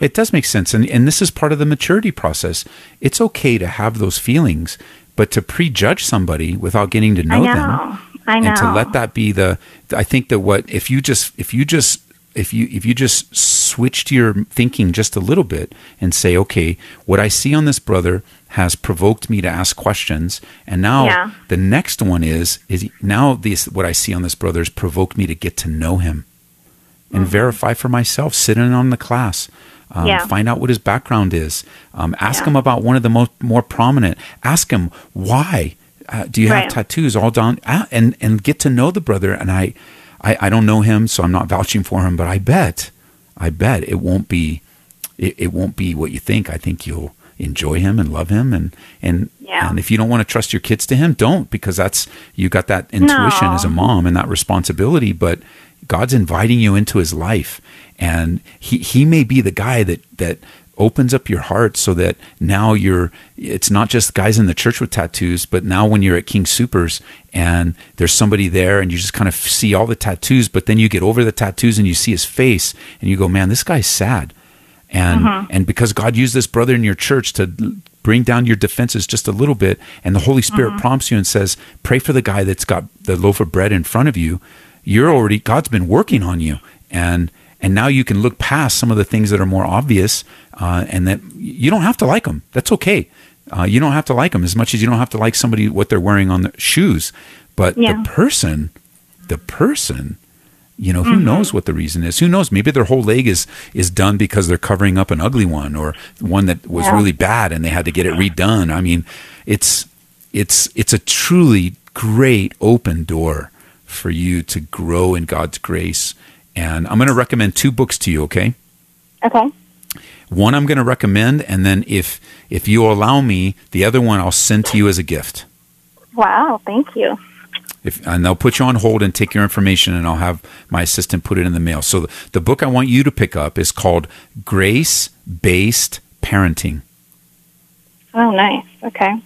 It does make sense. And, and this is part of the maturity process. It's okay to have those feelings, but to prejudge somebody without getting to know, I know. them I know. and to let that be the, I think that what, if you just, if you just, if you, if you just switch to your thinking just a little bit and say, okay, what I see on this brother has provoked me to ask questions. And now Yeah. the next one is, is now this, what I see on this brother has provoked me to get to know him and verify for myself, sit in on the class, um, Mm-hmm. Yeah. find out what his background is, um, ask Yeah. him about one of the most more prominent, ask him why uh, do you have Right. tattoos all down, ah, and and get to know the brother. And I, I, I don't know him, so I'm not vouching for him, but I bet, I bet it won't be, it, it won't be what you think. I think you'll enjoy him and love him and and Yeah. and if you don't want to trust your kids to him don't because that's you got that intuition No. as a mom and that responsibility but God's inviting you into his life and he he may be the guy that that opens up your heart so that now you're it's not just guys in the church with tattoos but now when you're at King Soopers and there's somebody there and you just kind of see all the tattoos but then you get over the tattoos and you see his face and you go man this guy's sad and and because God used this brother in your church to bring down your defenses just a little bit and the Holy Spirit prompts you and says pray for the guy that's got the loaf of bread in front of you you're already God's been working on you and and now you can look past some of the things that are more obvious, uh, and that you don't have to like them. That's okay. Uh, you don't have to like them as much as you don't have to like somebody what they're wearing on their shoes. But Yeah. the person, the person, you know, who Mm-hmm. knows what the reason is? Who knows? Maybe their whole leg is is done because they're covering up an ugly one or one that was Yeah. really bad and they had to get it redone. I mean, it's it's it's a truly great open door for you to grow in God's grace. And I'm going to recommend two books to you, okay? Okay. One I'm going to recommend and then if if you allow me, the other one I'll send to you as a gift. Wow. Thank you. If, and they'll put you on hold and take your information, and I'll have my assistant put it in the mail. So, the, the book I want you to pick up is called Grace Based Parenting. Oh, nice. Okay.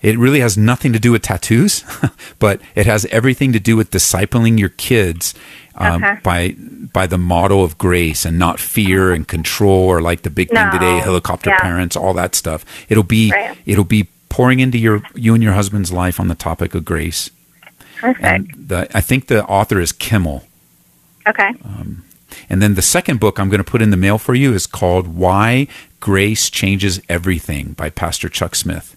It really has nothing to do with tattoos, but it has everything to do with discipling your kids um, Okay. by by the model of grace and not fear and control or like the big thing today, helicopter Yeah. parents, all that stuff. It'll be Right. it'll be pouring into your you and your husband's life on the topic of grace. Perfect. The, I think the author is Kimmel. okay. And then the second book I'm going to put in the mail for you is called Why Grace Changes Everything by Pastor Chuck Smith.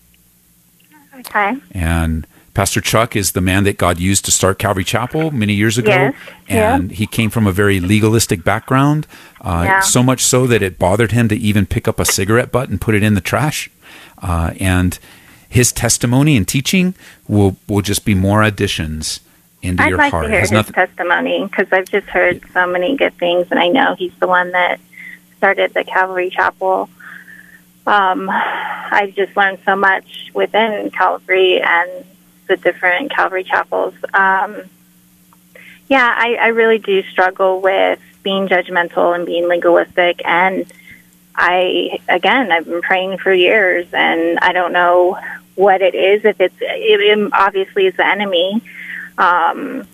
Okay. And Pastor Chuck is the man that God used to start Calvary Chapel many years ago. Yes. And he came from a very legalistic background, uh, Yeah. so much so that it bothered him to even pick up a cigarette butt and put it in the trash. Uh, and his testimony and teaching will, will just be more additions into I'd your like heart. to hear his nothing- testimony because I've just heard so many good things, and I know he's the one that started the Calvary Chapel. Um, I've just learned so much within Calvary and the different Calvary chapels. Um, yeah, I, I really do struggle with being judgmental and being legalistic, and I again, I've been praying for years, and I don't know what it is. If it's it, obviously is the enemy, um,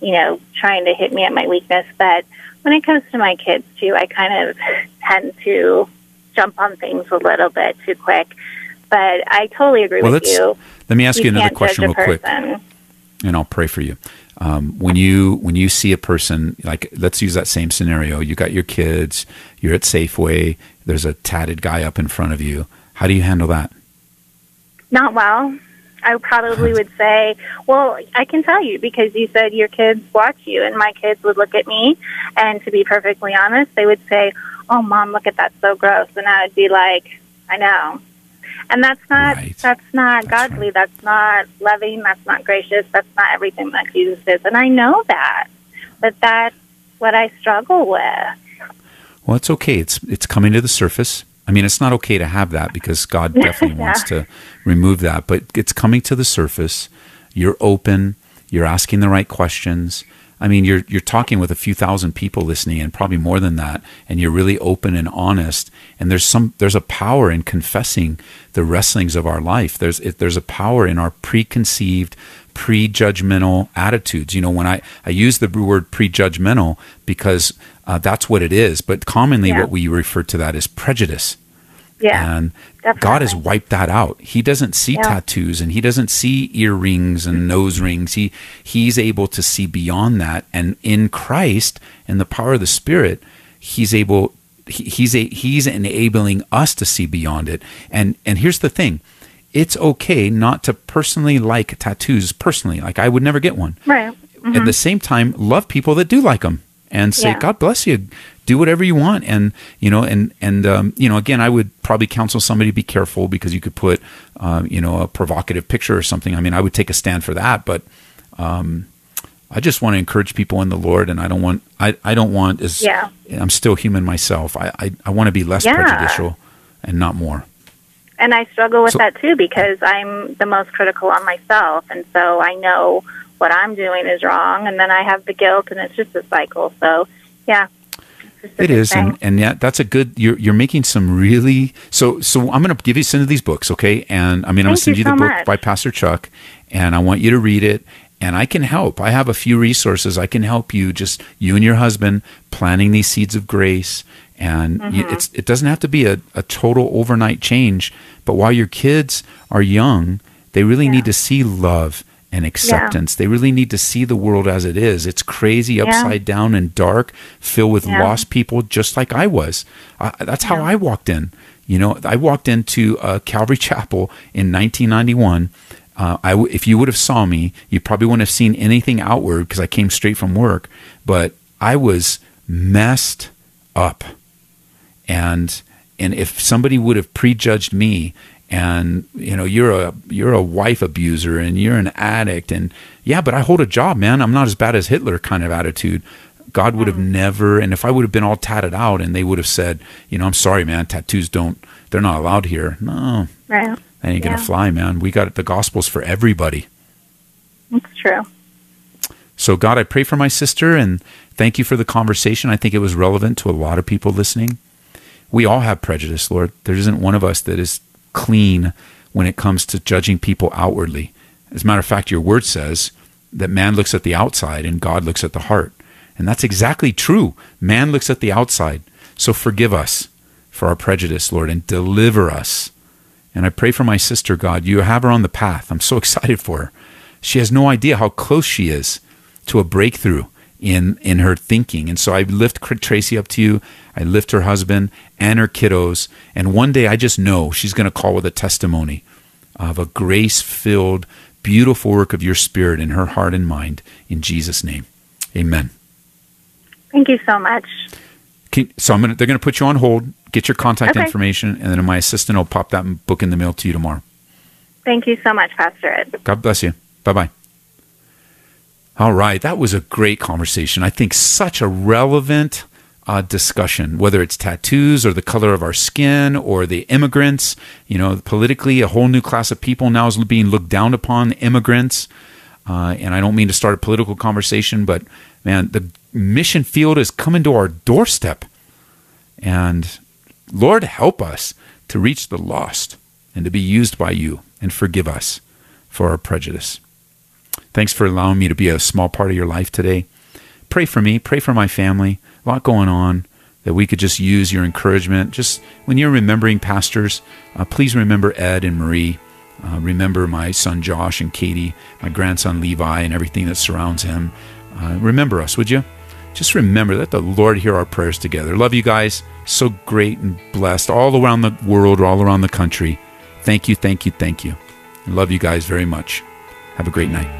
you know, trying to hit me at my weakness. But when it comes to my kids too, I kind of tend to jump on things a little bit too quick. But I totally agree Well, with you. let me ask you, another question real quick. and I'll pray for you. Um, when you when you see a person like let's use that same scenario. You got your kids. You're at Safeway. There's a tatted guy up in front of you. How do you handle that? Not well. I probably would say, well, I can tell you because you said your kids watch you, and my kids would look at me, and to be perfectly honest, they would say, "Oh, mom, look at that, so gross," and I would be like, "I know," and that's not Right. that's not That's godly. right. That's not loving. That's not gracious. That's not everything that Jesus is, and I know that, but that's what I struggle with. Well, it's okay. It's it's coming to the surface. I mean, it's not okay to have that because God definitely Yeah. wants to remove that, but it's coming to the surface. You're open. You're asking the right questions. I mean, you're you're talking with a few thousand people listening, and probably more than that, and you're really open and honest. And there's some there's a power in confessing the wrestlings of our life. There's it, there's a power in our preconceived, prejudgmental attitudes. You know, when I I use the word prejudgmental because uh, that's what it is, but commonly Yeah. what we refer to that is prejudice. Yeah, And God has wiped that out. He doesn't see Yeah. tattoos and he doesn't see earrings and nose rings. He he's able to see beyond that. And in Christ and the power of the Spirit, he's able he, he's a, he's enabling us to see beyond it. And and here's the thing. It's okay not to personally like tattoos personally. Like I would never get one. right. At the same time, love people that do like them and say, Yeah. God bless you. Do whatever you want. And, you know, and, and, um, you know, again, I would probably counsel somebody to be careful because you could put, um, you know, a provocative picture or something. I mean, I would take a stand for that, but, um, I just want to encourage people in the Lord and I don't want, I, I don't want as Yeah. I'm still human myself. I, I, I want to be less Yeah. prejudicial and not more. And I struggle with So- that too because I'm the most critical on myself. And so I know what I'm doing is wrong. And then I have the guilt, and it's just a cycle. So, yeah. it's just a It is, thing. and and yeah, that's a good. You're you're making some really so so. I'm going to give you some of these books, okay? And I mean, I'm going to send you you the so book much. by Pastor Chuck, and I want you to read it. And I can help. I have a few resources. I can help you. Just you and your husband planting these seeds of grace, and Mm-hmm. it's it doesn't have to be a, a total overnight change. But while your kids are young, they really need to see love and acceptance. They really need to see the world as it is. It's crazy, upside down, and dark, filled with Yeah. lost people, just like I was. Uh, that's how Yeah. I walked in. You know, I walked into uh, Calvary Chapel in 1991. Uh, I w- if you would have saw me, you probably wouldn't have seen anything outward because I came straight from work. But I was messed up and and if somebody would have prejudged me and you know you're a you're a wife abuser and you're an addict and yeah but I hold a job man I'm not as bad as Hitler kind of attitude God would have mm. never and if I would have been all tatted out and they would have said you know I'm sorry man tattoos don't they're not allowed here no Right. that ain't gonna fly man we got the gospels for everybody that's true. so, God, I pray for my sister and thank you for the conversation. I think it was relevant to a lot of people listening. We all have prejudice, Lord. There isn't one of us that is clean when it comes to judging people outwardly. As a matter of fact, your word says that man looks at the outside and God looks at the heart. And that's exactly true. Man looks at the outside. So forgive us for our prejudice, Lord, and deliver us. And I pray for my sister, God. You have her on the path. I'm so excited for her. She has no idea how close she is to a breakthrough in in her thinking. And so I lift Tracy up to you. I lift her husband and her kiddos. And one day I just know she's going to call with a testimony of a grace-filled, beautiful work of your spirit in her heart and mind. In Jesus' name, Amen. Thank you so much. Can, so I'm gonna, they're going to put you on hold. Get your contact Okay. information, and then my assistant will pop that book in the mail to you tomorrow. Thank you so much, Pastor Ed. God bless you. Bye bye. All right. That was a great conversation. I think such a relevant uh, discussion, whether it's tattoos or the color of our skin or the immigrants. You know, politically, a whole new class of people now is being looked down upon, immigrants. Uh, and I don't mean to start a political conversation, but man, the mission field is coming to our doorstep. And Lord, help us to reach the lost and to be used by you and forgive us for our prejudice. Thanks for allowing me to be a small part of your life today. Pray for me, pray for my family. A lot going on that we could just use your encouragement. Just when you're remembering pastors, uh, please remember Ed and Marie. Uh, remember my son Josh and Katie, my grandson Levi, and everything that surrounds him. Uh, remember us, would you? Just remember that the Lord hear our prayers together. Love you guys. So great and blessed all around the world, all around the country. Thank you, thank you, thank you. Love you guys very much. Have a great night.